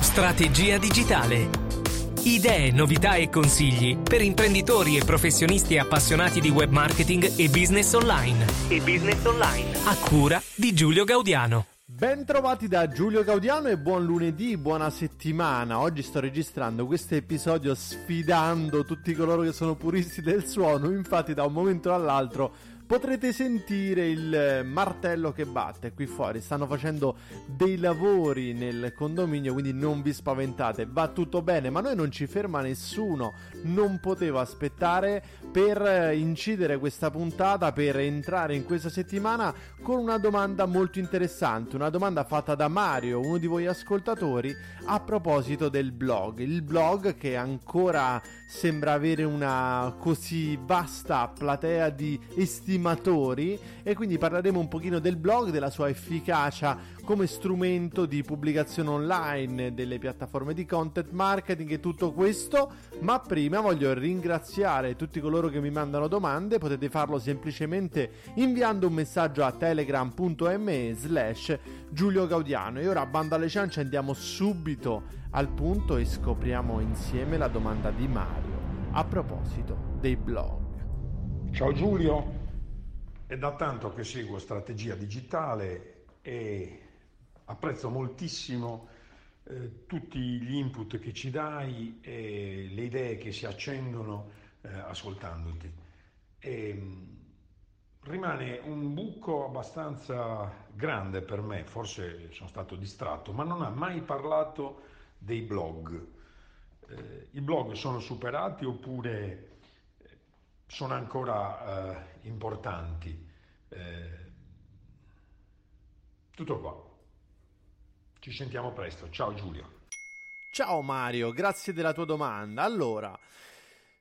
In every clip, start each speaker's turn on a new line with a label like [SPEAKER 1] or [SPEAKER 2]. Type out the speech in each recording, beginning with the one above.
[SPEAKER 1] Strategia digitale. Idee, novità e consigli per imprenditori e professionisti appassionati di web marketing e business online. E business online. A cura di Giulio Gaudiano.
[SPEAKER 2] Ben trovati da Giulio Gaudiano e buon lunedì, buona settimana. Oggi sto registrando questo episodio sfidando tutti coloro che sono puristi del suono, infatti da un momento all'altro potrete sentire il martello che batte qui fuori. Stanno facendo dei lavori nel condominio, quindi non vi spaventate, va tutto bene, ma noi non ci ferma nessuno. Non potevo aspettare per incidere questa puntata, per entrare in questa settimana con una domanda molto interessante, una domanda fatta da Mario, uno di voi ascoltatori, a proposito del blog. Il blog che ancora sembra avere una così vasta platea di estimatori e quindi parleremo un pochino del blog, della sua efficacia come strumento di pubblicazione online, delle piattaforme di content marketing e tutto questo, ma prima voglio ringraziare tutti coloro che mi mandano domande, potete farlo semplicemente inviando un messaggio a telegram.me slash Giulio Gaudiano. E ora banda alle ciance andiamo subito al punto e scopriamo insieme la domanda di Mario a proposito dei blog.
[SPEAKER 3] Ciao Giulio, è da tanto che seguo strategia digitale e apprezzo moltissimo eh, tutti gli input che ci dai e le idee che si accendono eh, ascoltandoti. E, mm, rimane un buco abbastanza grande per me, forse sono stato distratto, ma non ha mai parlato dei blog. Eh, I blog sono superati oppure sono ancora eh, importanti? Eh, tutto qua. Ci sentiamo presto. Ciao Giulio.
[SPEAKER 2] Ciao Mario, grazie della tua domanda. Allora,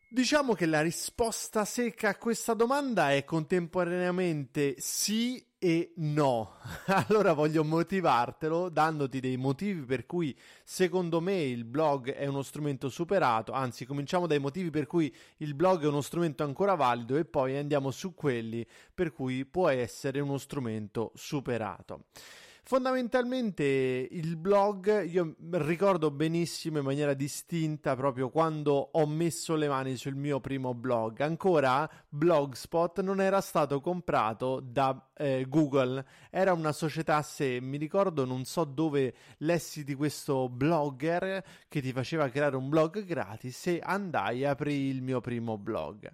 [SPEAKER 2] diciamo che la risposta secca a questa domanda è contemporaneamente sì e no. Allora voglio motivartelo dandoti dei motivi per cui secondo me il blog è uno strumento superato, anzi cominciamo dai motivi per cui il blog è uno strumento ancora valido e poi andiamo su quelli per cui può essere uno strumento superato. Fondamentalmente il blog io ricordo benissimo in maniera distinta proprio quando ho messo le mani sul mio primo blog. Ancora Blogspot non era stato comprato da eh, Google, era una società a sé. Mi ricordo, non so dove lessi di questo blogger che ti faceva creare un blog gratis e andai e aprì il mio primo blog.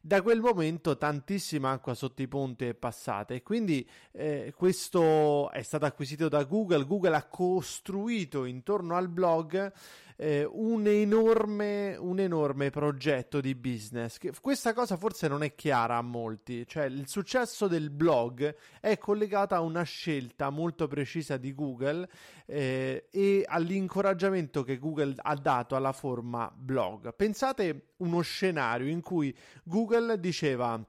[SPEAKER 2] Da quel momento tantissima acqua sotto i ponti è passata e quindi eh, questo è stato acquisito da Google. Google ha costruito intorno al blog eh, un, enorme, un enorme progetto di business. Che, questa cosa forse non è chiara a molti, cioè il successo del blog è collegato a una scelta molto precisa di Google eh, e all'incoraggiamento che Google ha dato alla forma blog. Pensate uno scenario in cui Google diceva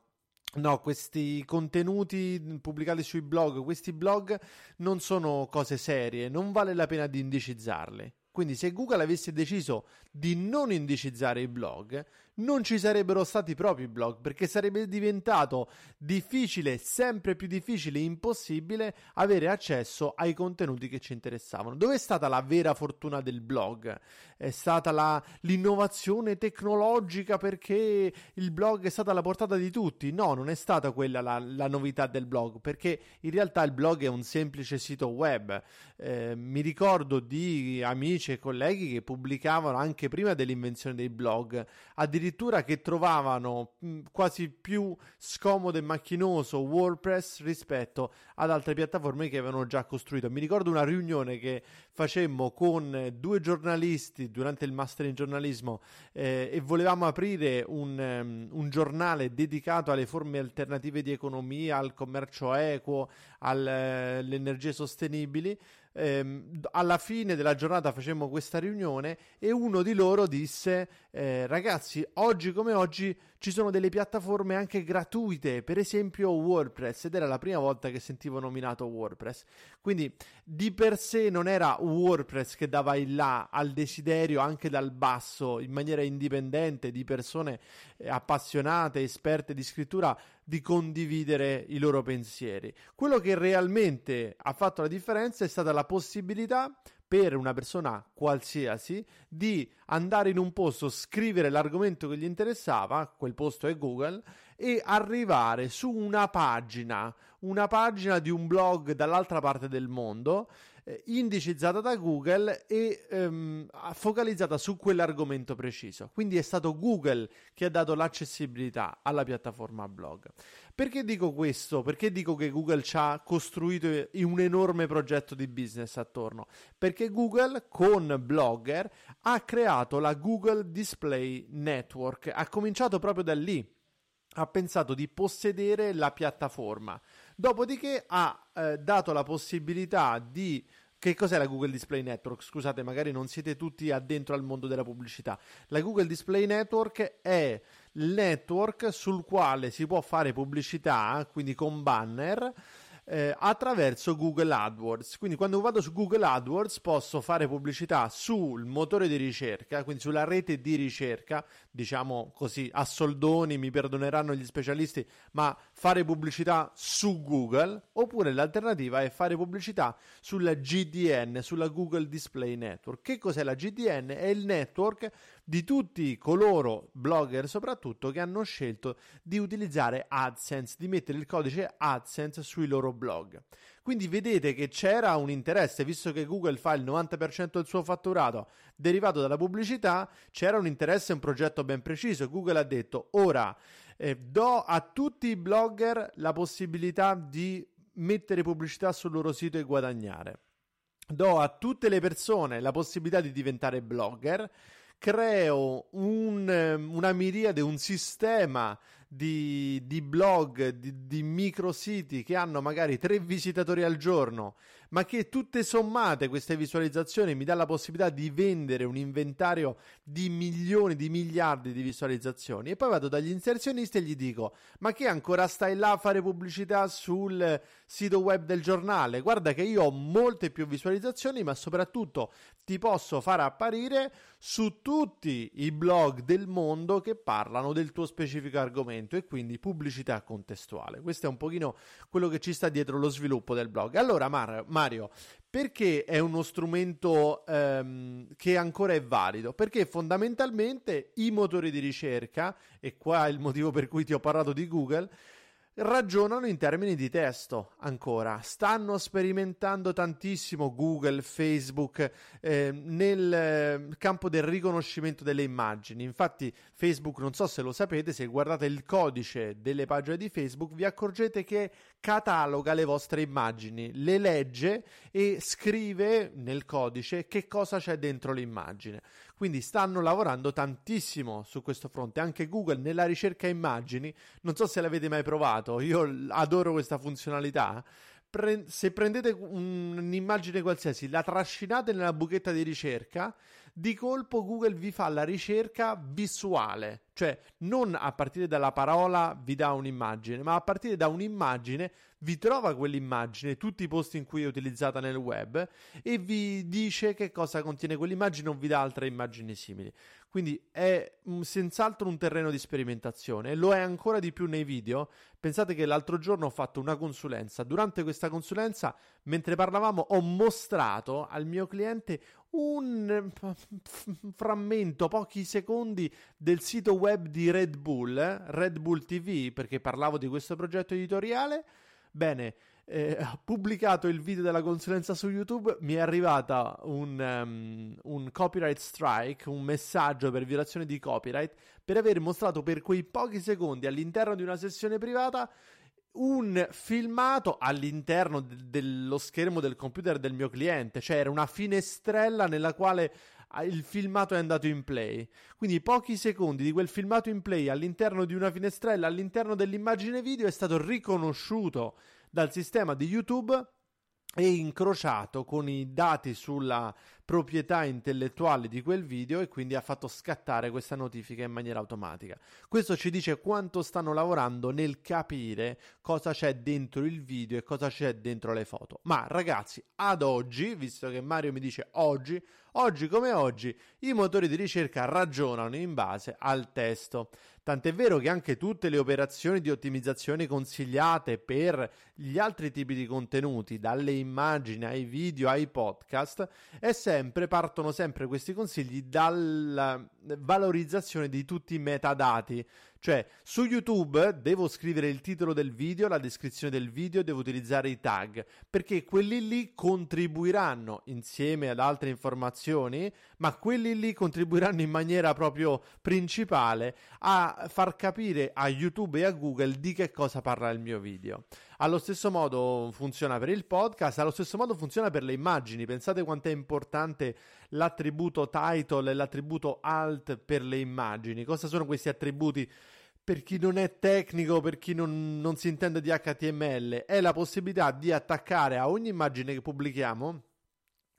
[SPEAKER 2] No, questi contenuti pubblicati sui blog, questi blog non sono cose serie, non vale la pena di indicizzarli. Quindi se Google avesse deciso di non indicizzare i blog, non ci sarebbero stati proprio i blog, perché sarebbe diventato difficile, sempre più difficile, impossibile avere accesso ai contenuti che ci interessavano. Dove è stata la vera fortuna del blog? È stata la, l'innovazione tecnologica perché il blog è stata alla portata di tutti? No, non è stata quella la, la novità del blog, perché in realtà il blog è un semplice sito web. Eh, mi ricordo di amici e colleghi che pubblicavano anche prima dell'invenzione dei blog, addirittura che trovavano mh, quasi più scomodo e macchinoso WordPress rispetto ad altre piattaforme che avevano già costruito. Mi ricordo una riunione che facemmo con due giornalisti durante il master in giornalismo eh, e volevamo aprire un, um, un giornale dedicato alle forme alternative di economia, al commercio equo, alle uh, energie sostenibili ehm, alla fine della giornata facemmo questa riunione e uno di loro disse eh, ragazzi oggi come oggi ci sono delle piattaforme anche gratuite per esempio WordPress ed era la prima volta che sentivo nominato WordPress quindi di per sé non era WordPress che dava il là al desiderio anche dal basso in maniera indipendente di persone eh, appassionate esperte di scrittura di condividere i loro pensieri. Quello che realmente ha fatto la differenza è stata la possibilità per una persona qualsiasi di andare in un posto, scrivere l'argomento che gli interessava, quel posto è Google, e arrivare su una pagina, una pagina di un blog dall'altra parte del mondo, eh, indicizzata da Google e ehm, focalizzata su quell'argomento preciso. Quindi è stato Google che ha dato l'accessibilità alla piattaforma blog. Perché dico questo? Perché dico che Google ci ha costruito un enorme progetto di business attorno? Perché Google con Blogger ha creato la Google Display Network, ha cominciato proprio da lì ha pensato di possedere la piattaforma. Dopodiché ha eh, dato la possibilità di che cos'è la Google Display Network? Scusate, magari non siete tutti addentro al mondo della pubblicità. La Google Display Network è il network sul quale si può fare pubblicità, quindi con banner eh, attraverso Google AdWords. Quindi quando vado su Google AdWords posso fare pubblicità sul motore di ricerca, quindi sulla rete di ricerca, diciamo così, a soldoni, mi perdoneranno gli specialisti, ma fare pubblicità su Google, oppure l'alternativa è fare pubblicità sulla GDN, sulla Google Display Network. Che cos'è la GDN? È il network di tutti coloro, blogger soprattutto, che hanno scelto di utilizzare AdSense, di mettere il codice AdSense sui loro blog. Quindi vedete che c'era un interesse, visto che Google fa il 90% del suo fatturato derivato dalla pubblicità, c'era un interesse un progetto ben preciso. Google ha detto ora eh, do a tutti i blogger la possibilità di mettere pubblicità sul loro sito e guadagnare. Do a tutte le persone la possibilità di diventare blogger creo un, ehm, una miriade, un sistema di, di blog, di, di micrositi che hanno magari tre visitatori al giorno, ma che tutte sommate queste visualizzazioni mi dà la possibilità di vendere un inventario di milioni, di miliardi di visualizzazioni. E poi vado dagli inserzionisti e gli dico: Ma che ancora stai là a fare pubblicità sul sito web del giornale? Guarda che io ho molte più visualizzazioni, ma soprattutto ti posso far apparire su tutti i blog del mondo che parlano del tuo specifico argomento e quindi pubblicità contestuale. Questo è un pochino quello che ci sta dietro lo sviluppo del blog. Allora Mar- Mario, perché è uno strumento ehm, che ancora è valido? Perché fondamentalmente i motori di ricerca, e qua è il motivo per cui ti ho parlato di Google, ragionano in termini di testo ancora. Stanno sperimentando tantissimo Google, Facebook eh, nel eh, campo del riconoscimento delle immagini. Infatti, Facebook, non so se lo sapete, se guardate il codice delle pagine di Facebook, vi accorgete che cataloga le vostre immagini, le legge e scrive nel codice che cosa c'è dentro l'immagine. Quindi stanno lavorando tantissimo su questo fronte. Anche Google nella ricerca immagini, non so se l'avete mai provato, io adoro questa funzionalità. Pre- se prendete un- un'immagine qualsiasi, la trascinate nella buchetta di ricerca, di colpo Google vi fa la ricerca visuale, cioè non a partire dalla parola vi dà un'immagine, ma a partire da un'immagine vi trova quell'immagine, tutti i posti in cui è utilizzata nel web e vi dice che cosa contiene quell'immagine, non vi dà altre immagini simili. Quindi è senz'altro un terreno di sperimentazione lo è ancora di più nei video. Pensate che l'altro giorno ho fatto una consulenza. Durante questa consulenza, mentre parlavamo, ho mostrato al mio cliente un frammento, pochi secondi del sito web di Red Bull, eh? Red Bull TV, perché parlavo di questo progetto editoriale. Bene, eh, pubblicato il video della consulenza su YouTube, mi è arrivata un, um, un, copyright strike, un messaggio per violazione di copyright, per aver mostrato per quei pochi secondi all'interno di una sessione privata un filmato all'interno de- dello schermo del computer del mio cliente, cioè era una finestrella nella quale ah, il filmato è andato in play. Quindi pochi secondi di quel filmato in play all'interno di una finestrella, all'interno dell'immagine video è stato riconosciuto dal sistema di YouTube e incrociato con i dati sulla proprietà intellettuale di quel video e quindi ha fatto scattare questa notifica in maniera automatica. Questo ci dice quanto stanno lavorando nel capire cosa c'è dentro il video e cosa c'è dentro le foto. Ma ragazzi, ad oggi, visto che Mario mi dice oggi, oggi come oggi, i motori di ricerca ragionano in base al testo. Tant'è vero che anche tutte le operazioni di ottimizzazione consigliate per gli altri tipi di contenuti, dalle immagini ai video ai podcast, sempre, partono sempre questi consigli dalla valorizzazione di tutti i metadati. Cioè, su YouTube devo scrivere il titolo del video, la descrizione del video, devo utilizzare i tag, perché quelli lì contribuiranno insieme ad altre informazioni, ma quelli lì contribuiranno in maniera proprio principale a far capire a YouTube e a Google di che cosa parla il mio video. Allo stesso modo funziona per il podcast, allo stesso modo funziona per le immagini. Pensate quanto è importante l'attributo title e l'attributo alt per le immagini. Cosa sono questi attributi? per chi non è tecnico, per chi non, non, si intende di HTML, è la possibilità di attaccare a ogni immagine che pubblichiamo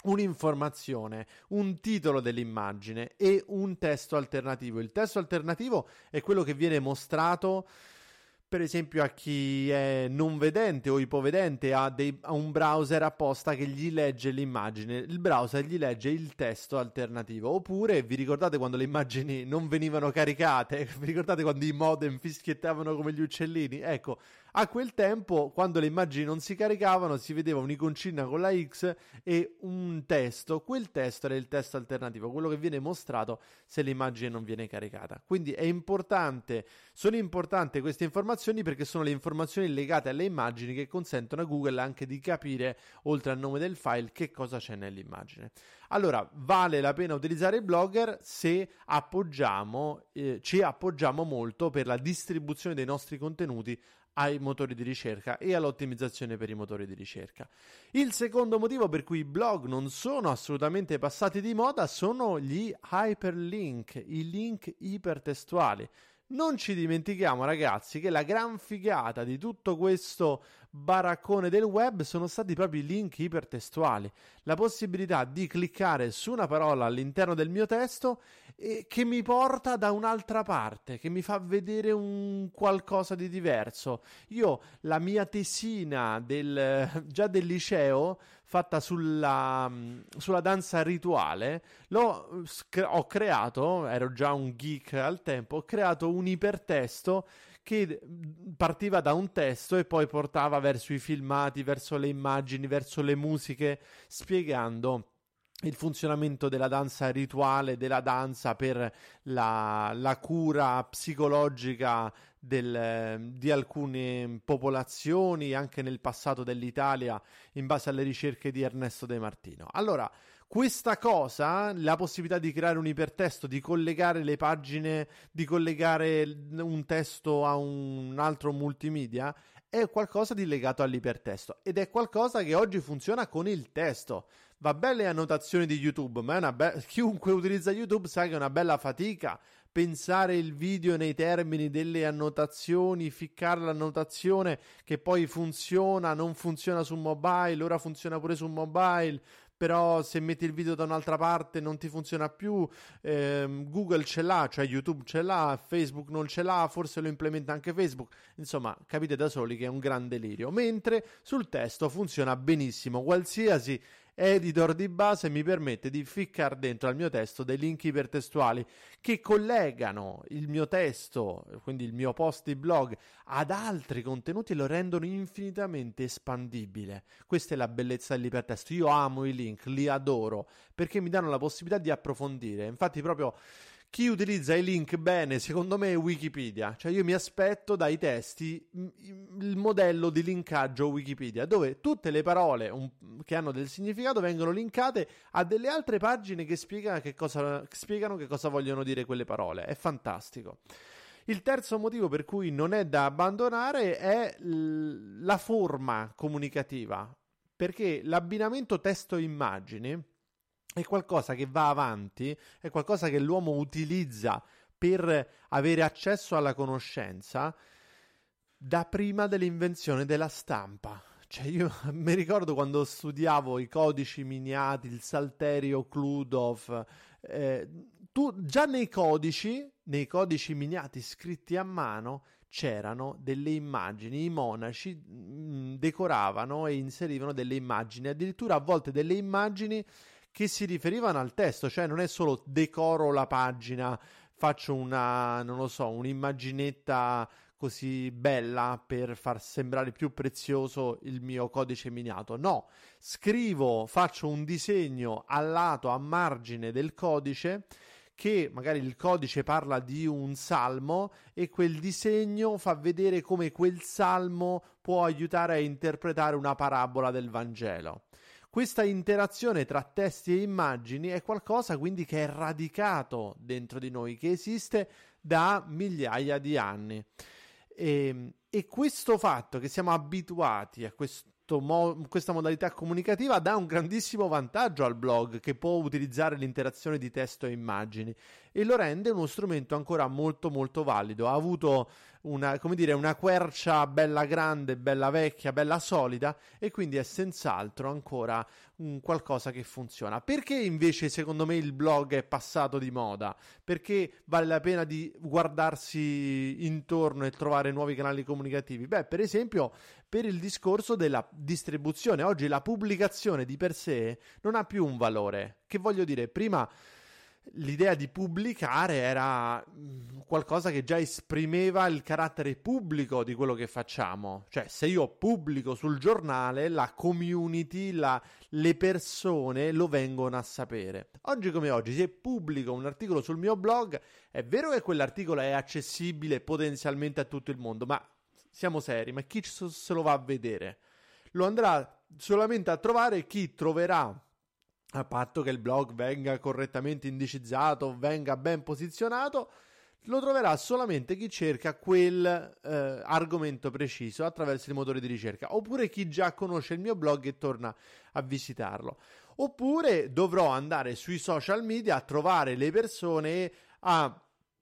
[SPEAKER 2] un'informazione, un titolo dell'immagine e un testo alternativo. Il testo alternativo è quello che viene mostrato per esempio a chi è non vedente o ipovedente ha, dei, ha, un browser apposta che gli legge l'immagine, il browser gli legge il testo alternativo. Oppure vi ricordate quando le immagini non venivano caricate? Vi ricordate quando i modem fischiettavano come gli uccellini? Ecco, a quel tempo, quando le immagini non si caricavano, si vedeva un'iconcina con la X e un testo. Quel testo era il testo alternativo, quello che viene mostrato se l'immagine non viene caricata. Quindi è importante, sono importanti queste informazioni perché sono le informazioni legate alle immagini che consentono a Google anche di capire, oltre al nome del file, che cosa c'è nell'immagine. Allora, vale la pena utilizzare il Blogger se appoggiamo, eh, ci appoggiamo molto per la distribuzione dei nostri contenuti ai motori di ricerca e all'ottimizzazione per i motori di ricerca. Il secondo motivo per cui i blog non sono assolutamente passati di moda sono gli hyperlink, i link ipertestuali. Non ci dimentichiamo, ragazzi, che la gran figata di tutto questo baraccone del web sono stati proprio i link ipertestuali. La possibilità di cliccare su una parola all'interno del mio testo e che mi porta da un'altra parte, che mi fa vedere un qualcosa di diverso. Io la mia tesina del, già del liceo fatta sulla, sulla danza rituale l'ho ho creato, ero già un geek al tempo, ho creato un ipertesto che partiva da un testo e poi portava verso i filmati, verso le immagini, verso le musiche, spiegando il funzionamento della danza rituale, della danza per la, la cura psicologica del, di alcune popolazioni anche nel passato dell'Italia in base alle ricerche di Ernesto De Martino. Allora, questa cosa, la possibilità di creare un ipertesto, di collegare le pagine, di collegare un testo a un altro multimedia, è qualcosa di legato all'ipertesto ed è qualcosa che oggi funziona con il testo. Va bene le annotazioni di YouTube, ma be- chiunque utilizza YouTube sa che è una bella fatica pensare il video nei termini delle annotazioni, ficcare l'annotazione che poi funziona, non funziona su mobile, ora funziona pure su mobile, però se metti il video da un'altra parte non ti funziona più, eh, Google ce l'ha, cioè YouTube ce l'ha, Facebook non ce l'ha, forse lo implementa anche Facebook, insomma capite da soli che è un gran delirio, mentre sul testo funziona benissimo, qualsiasi editor di base mi permette di ficcare dentro al mio testo dei link ipertestuali che collegano il mio testo, quindi il mio post di blog, ad altri contenuti e lo rendono infinitamente espandibile. Questa è la bellezza dell'ipertesto. Io amo i link, li adoro perché mi danno la possibilità di approfondire. Infatti, proprio chi utilizza i link bene, secondo me, è Wikipedia. Cioè, io mi aspetto dai testi il modello di linkaggio Wikipedia, dove tutte le parole che hanno del significato vengono linkate a delle altre pagine che spiegano che cosa, spiegano che cosa vogliono dire quelle parole. È fantastico. Il terzo motivo per cui non è da abbandonare è l- la forma comunicativa, perché l'abbinamento testo-immagini è qualcosa che va avanti, è qualcosa che l'uomo utilizza per avere accesso alla conoscenza da prima dell'invenzione della stampa. Cioè, io mi ricordo quando studiavo i codici miniati, il Salterio Kludov, eh, tu, già nei codici, nei codici miniati scritti a mano, c'erano delle immagini, i monaci mh, mm, decoravano e inserivano delle immagini, addirittura a volte delle immagini che si riferivano al testo, cioè non è solo decoro la pagina, faccio una, non lo so, un'immaginetta così bella per far sembrare più prezioso il mio codice miniato. No, scrivo, faccio un disegno al lato, a margine del codice che magari il codice parla di un salmo e quel disegno fa vedere come quel salmo può aiutare a interpretare una parabola del Vangelo. Questa interazione tra testi e immagini è qualcosa quindi che è radicato dentro di noi, che esiste da migliaia di anni. E, ehm, e questo fatto che siamo abituati a mo- questa modalità comunicativa dà un grandissimo vantaggio al blog che può utilizzare l'interazione di testo e immagini e lo rende uno strumento ancora molto molto valido. Ha avuto una, come dire, una quercia bella grande, bella vecchia, bella solida e quindi è senz'altro ancora un qualcosa che funziona. Perché invece secondo me il blog è passato di moda? Perché vale la pena di guardarsi intorno e trovare nuovi canali comunicativi? Beh, per esempio, per il discorso della distribuzione. Oggi la pubblicazione di per sé non ha più un valore. Che voglio dire, prima l'idea di pubblicare era mm, qualcosa che già esprimeva il carattere pubblico di quello che facciamo. Cioè, se io pubblico sul giornale, la community, la, le persone lo vengono a sapere. Oggi come oggi, se pubblico un articolo sul mio blog, è vero che quell'articolo è accessibile potenzialmente a tutto il mondo, ma siamo seri, ma chi se lo va a vedere? Lo andrà solamente a trovare chi troverà a patto che il blog venga correttamente indicizzato, venga ben posizionato, lo troverà solamente chi cerca quel eh, argomento preciso attraverso i motori di ricerca, oppure chi già conosce il mio blog e torna a visitarlo. Oppure dovrò andare sui social media a trovare le persone a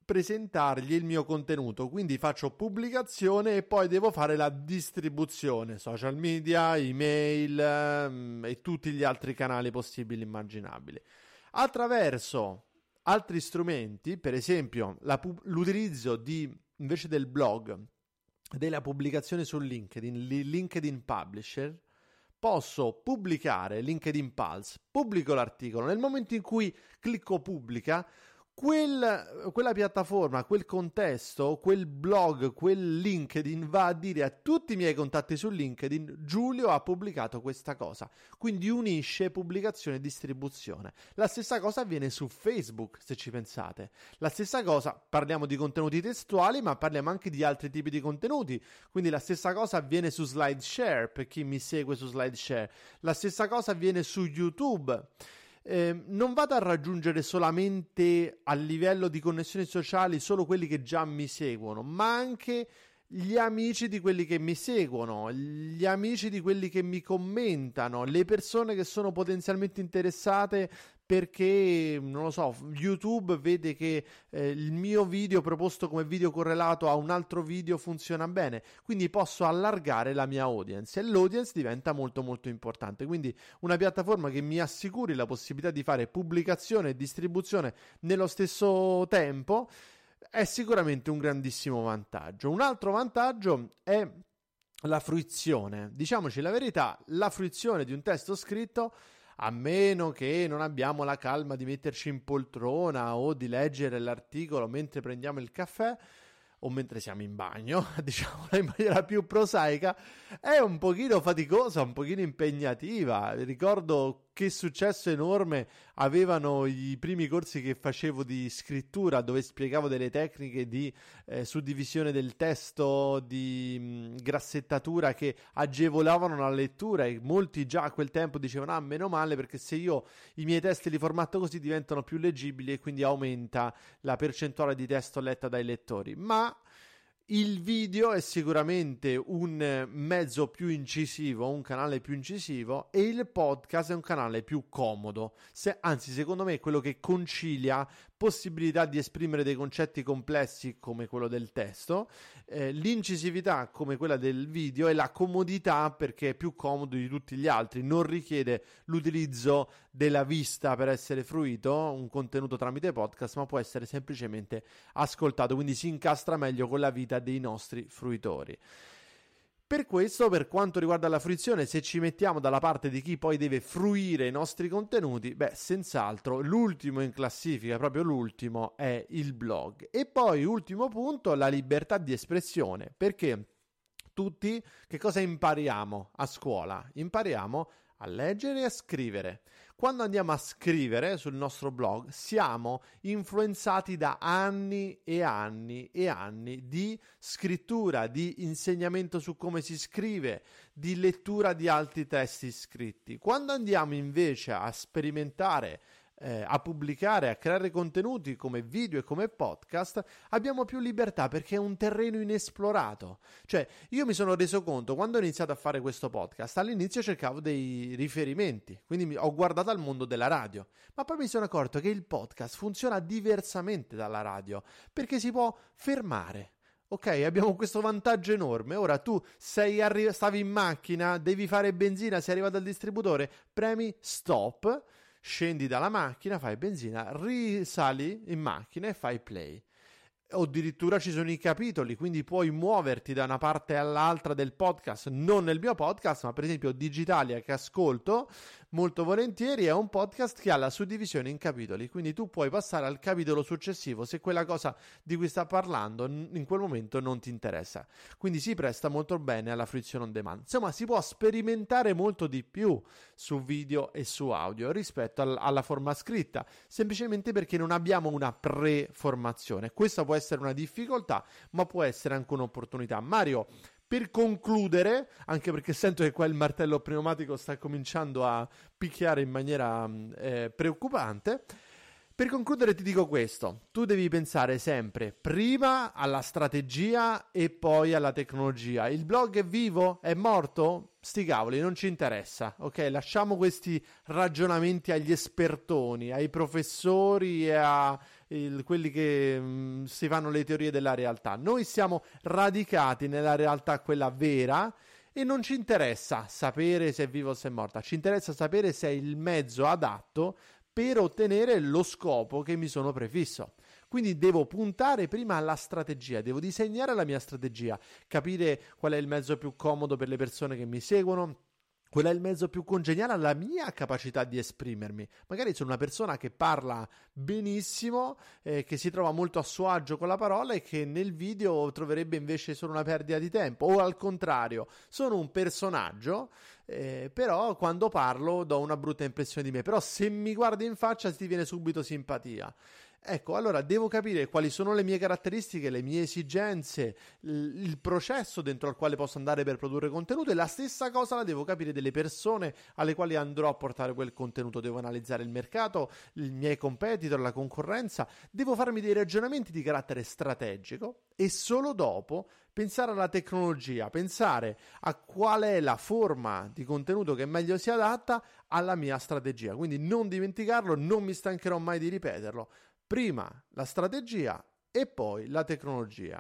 [SPEAKER 2] presentargli il mio contenuto, quindi faccio pubblicazione e poi devo fare la distribuzione, social media, email ehm, e tutti gli altri canali possibili e immaginabili. Attraverso altri strumenti, per esempio pu- l'utilizzo di invece del blog della pubblicazione su LinkedIn, LinkedIn Publisher, posso pubblicare LinkedIn Pulse, pubblico l'articolo, nel momento in cui clicco pubblica quel, quella piattaforma, quel contesto, quel blog, quel LinkedIn va a dire a tutti i miei contatti su LinkedIn Giulio ha pubblicato questa cosa. Quindi unisce pubblicazione e distribuzione. La stessa cosa avviene su Facebook, se ci pensate. La stessa cosa, parliamo di contenuti testuali, ma parliamo anche di altri tipi di contenuti. Quindi la stessa cosa avviene su SlideShare, per chi mi segue su SlideShare. La stessa cosa avviene su YouTube eh, non vado a raggiungere solamente a livello di connessioni sociali solo quelli che già mi seguono, ma anche gli amici di quelli che mi seguono, gli amici di quelli che mi commentano, le persone che sono potenzialmente interessate perché, non lo so, YouTube vede che eh, il mio video proposto come video correlato a un altro video funziona bene, quindi posso allargare la mia audience e l'audience diventa molto molto importante. Quindi una piattaforma che mi assicuri la possibilità di fare pubblicazione e distribuzione nello stesso tempo è sicuramente un grandissimo vantaggio. Un altro vantaggio è la fruizione. Diciamoci la verità, la fruizione di un testo scritto a meno che non abbiamo la calma di metterci in poltrona o di leggere l'articolo mentre prendiamo il caffè o mentre siamo in bagno, diciamola in maniera più prosaica, è un pochino faticosa, un pochino impegnativa. Ricordo che successo enorme avevano i primi corsi che facevo di scrittura dove spiegavo delle tecniche di eh, suddivisione del testo, di mh, mm, grassettatura che agevolavano la lettura e molti già a quel tempo dicevano ah meno male perché se io i miei testi li formatto così diventano più leggibili e quindi aumenta la percentuale di testo letta dai lettori. Ma il video è sicuramente un mezzo più incisivo, un canale più incisivo e il podcast è un canale più comodo, Se, anzi secondo me è quello che concilia possibilità di esprimere dei concetti complessi come quello del testo, eh, l'incisività come quella del video e la comodità perché è più comodo di tutti gli altri, non richiede l'utilizzo della vista per essere fruito, un contenuto tramite podcast, ma può essere semplicemente ascoltato, quindi si incastra meglio con la vita dei nostri fruitori. Per questo, per quanto riguarda la fruizione, se ci mettiamo dalla parte di chi poi deve fruire i nostri contenuti, beh, senz'altro l'ultimo in classifica, proprio l'ultimo, è il blog. E poi, ultimo punto, la libertà di espressione. Perché tutti che cosa impariamo a scuola? Impariamo a leggere e a scrivere. Quando andiamo a scrivere sul nostro blog siamo influenzati da anni e anni e anni di scrittura, di insegnamento su come si scrive, di lettura di altri testi scritti. Quando andiamo invece a sperimentare eh, a pubblicare, a creare contenuti come video e come podcast, abbiamo più libertà perché è un terreno inesplorato. Cioè, io mi sono reso conto quando ho iniziato a fare questo podcast, all'inizio cercavo dei riferimenti, quindi ho guardato al mondo della radio, ma poi mi sono accorto che il podcast funziona diversamente dalla radio perché si può fermare. Ok, abbiamo questo vantaggio enorme. Ora tu sei arri- stavi in macchina, devi fare benzina, sei arrivato al distributore, premi stop scendi dalla macchina, fai benzina, risali in macchina e fai play. Addirittura ci sono i capitoli, quindi puoi muoverti da una parte all'altra del podcast, non nel mio podcast, ma per esempio Digitalia che ascolto molto volentieri è un podcast che ha la suddivisione in capitoli, quindi tu puoi passare al capitolo successivo se quella cosa di cui sta parlando in quel momento non ti interessa. Quindi si presta molto bene alla fruizione on demand. Insomma, si può sperimentare molto di più su video e su audio rispetto al, alla forma scritta, semplicemente perché non abbiamo una preformazione. Questo può essere una difficoltà, ma può essere anche un'opportunità. Mario, per concludere, anche perché sento che qua il martello pneumatico sta cominciando a picchiare in maniera mm, eh, preoccupante. Per concludere ti dico questo, tu devi pensare sempre prima alla strategia e poi alla tecnologia. Il blog è vivo? È morto? Sti cavoli, non ci interessa, ok? Lasciamo questi ragionamenti agli espertoni, ai professori e a il, quelli che mh, mm, si fanno le teorie della realtà. Noi siamo radicati nella realtà quella vera e non ci interessa sapere se è vivo o se è morta, ci interessa sapere se è il mezzo adatto per ottenere lo scopo che mi sono prefisso. Quindi devo puntare prima alla strategia, devo disegnare la mia strategia, capire qual è il mezzo più comodo per le persone che mi seguono, Qual è il mezzo più congeniale alla mia capacità di esprimermi? Magari sono una persona che parla benissimo, eh, che si trova molto a suo agio con la parola e che nel video troverebbe invece solo una perdita di tempo. O al contrario, sono un personaggio, eh, però quando parlo do una brutta impressione di me. Però se mi guardi in faccia ti viene subito simpatia. Ecco, allora devo capire quali sono le mie caratteristiche, le mie esigenze, il processo dentro al quale posso andare per produrre contenuto e la stessa cosa la devo capire delle persone alle quali andrò a portare quel contenuto. Devo analizzare il mercato, i miei competitor, la concorrenza, devo farmi dei ragionamenti di carattere strategico e solo dopo pensare alla tecnologia, pensare a qual è la forma di contenuto che meglio si adatta alla mia strategia. Quindi non dimenticarlo, non mi stancherò mai di ripeterlo Prima la strategia e poi la tecnologia.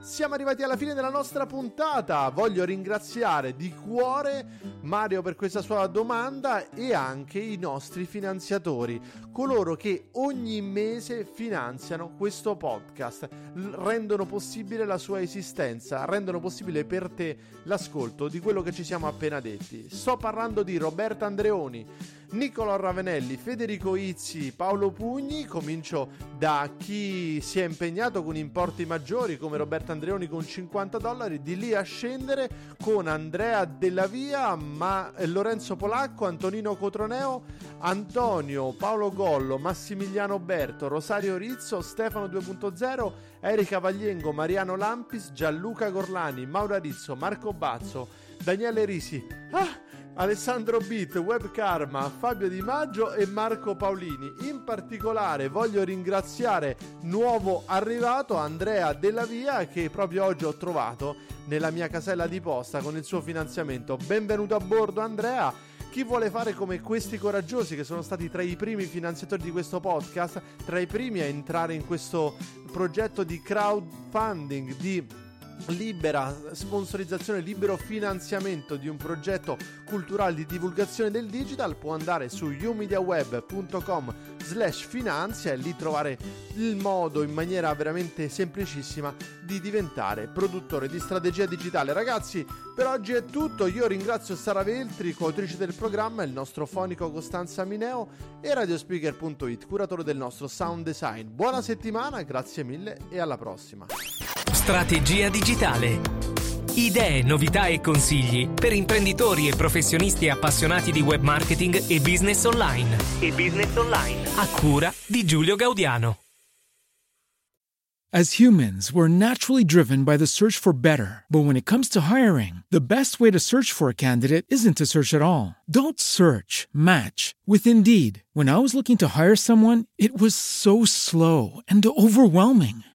[SPEAKER 2] Siamo arrivati alla fine della nostra puntata. Voglio ringraziare di cuore Mario per questa sua domanda e anche i nostri finanziatori, coloro che ogni mese finanziano questo podcast, rendono possibile la sua esistenza, rendono possibile per te l'ascolto di quello che ci siamo appena detti. Sto parlando di Roberto Andreoni. Niccolo Ravenelli, Federico Izzi, Paolo Pugni. Comincio da chi si è impegnato con importi maggiori come Roberto Andreoni con 50 dollari, di lì a scendere con Andrea Della Via, ma Lorenzo Polacco, Antonino Cotroneo, Antonio, Paolo Gollo, Massimiliano Berto, Rosario Rizzo, Stefano 2.0, Erika Vagliengo, Mariano Lampis, Gianluca Gorlani, Maura Rizzo, Marco Bazzo, Daniele Risi. Ah! Alessandro Beat, Web Karma, Fabio Di Maggio e Marco Paolini. In particolare voglio ringraziare nuovo arrivato Andrea Della Via che proprio oggi ho trovato nella mia casella di posta con il suo finanziamento. Benvenuto a bordo Andrea. Chi vuole fare come questi coraggiosi che sono stati tra i primi finanziatori di questo podcast, tra i primi a entrare in questo progetto di crowdfunding, di libera sponsorizzazione, libero finanziamento di un progetto culturale di divulgazione del digital può andare su umediaweb.com slash finanzia e lì trovare il modo in maniera veramente semplicissima di diventare produttore di strategia digitale. Ragazzi, per oggi è tutto. Io ringrazio Sara Veltri, coautrice del programma, il nostro fonico Costanza Mineo e radiospeaker.it, curatore del nostro sound design. Buona settimana, grazie mille e alla prossima.
[SPEAKER 1] Strategia digitale. Idee, novità e consigli per imprenditori e professionisti appassionati di web marketing e business online. E business online. A cura di Giulio Gaudiano.
[SPEAKER 4] As humans, we're naturally driven by the search for better. But when it comes to hiring, the best way to search for a candidate isn't to search at all. Don't search, match with Indeed. When I was looking to hire someone, it was so slow and overwhelming.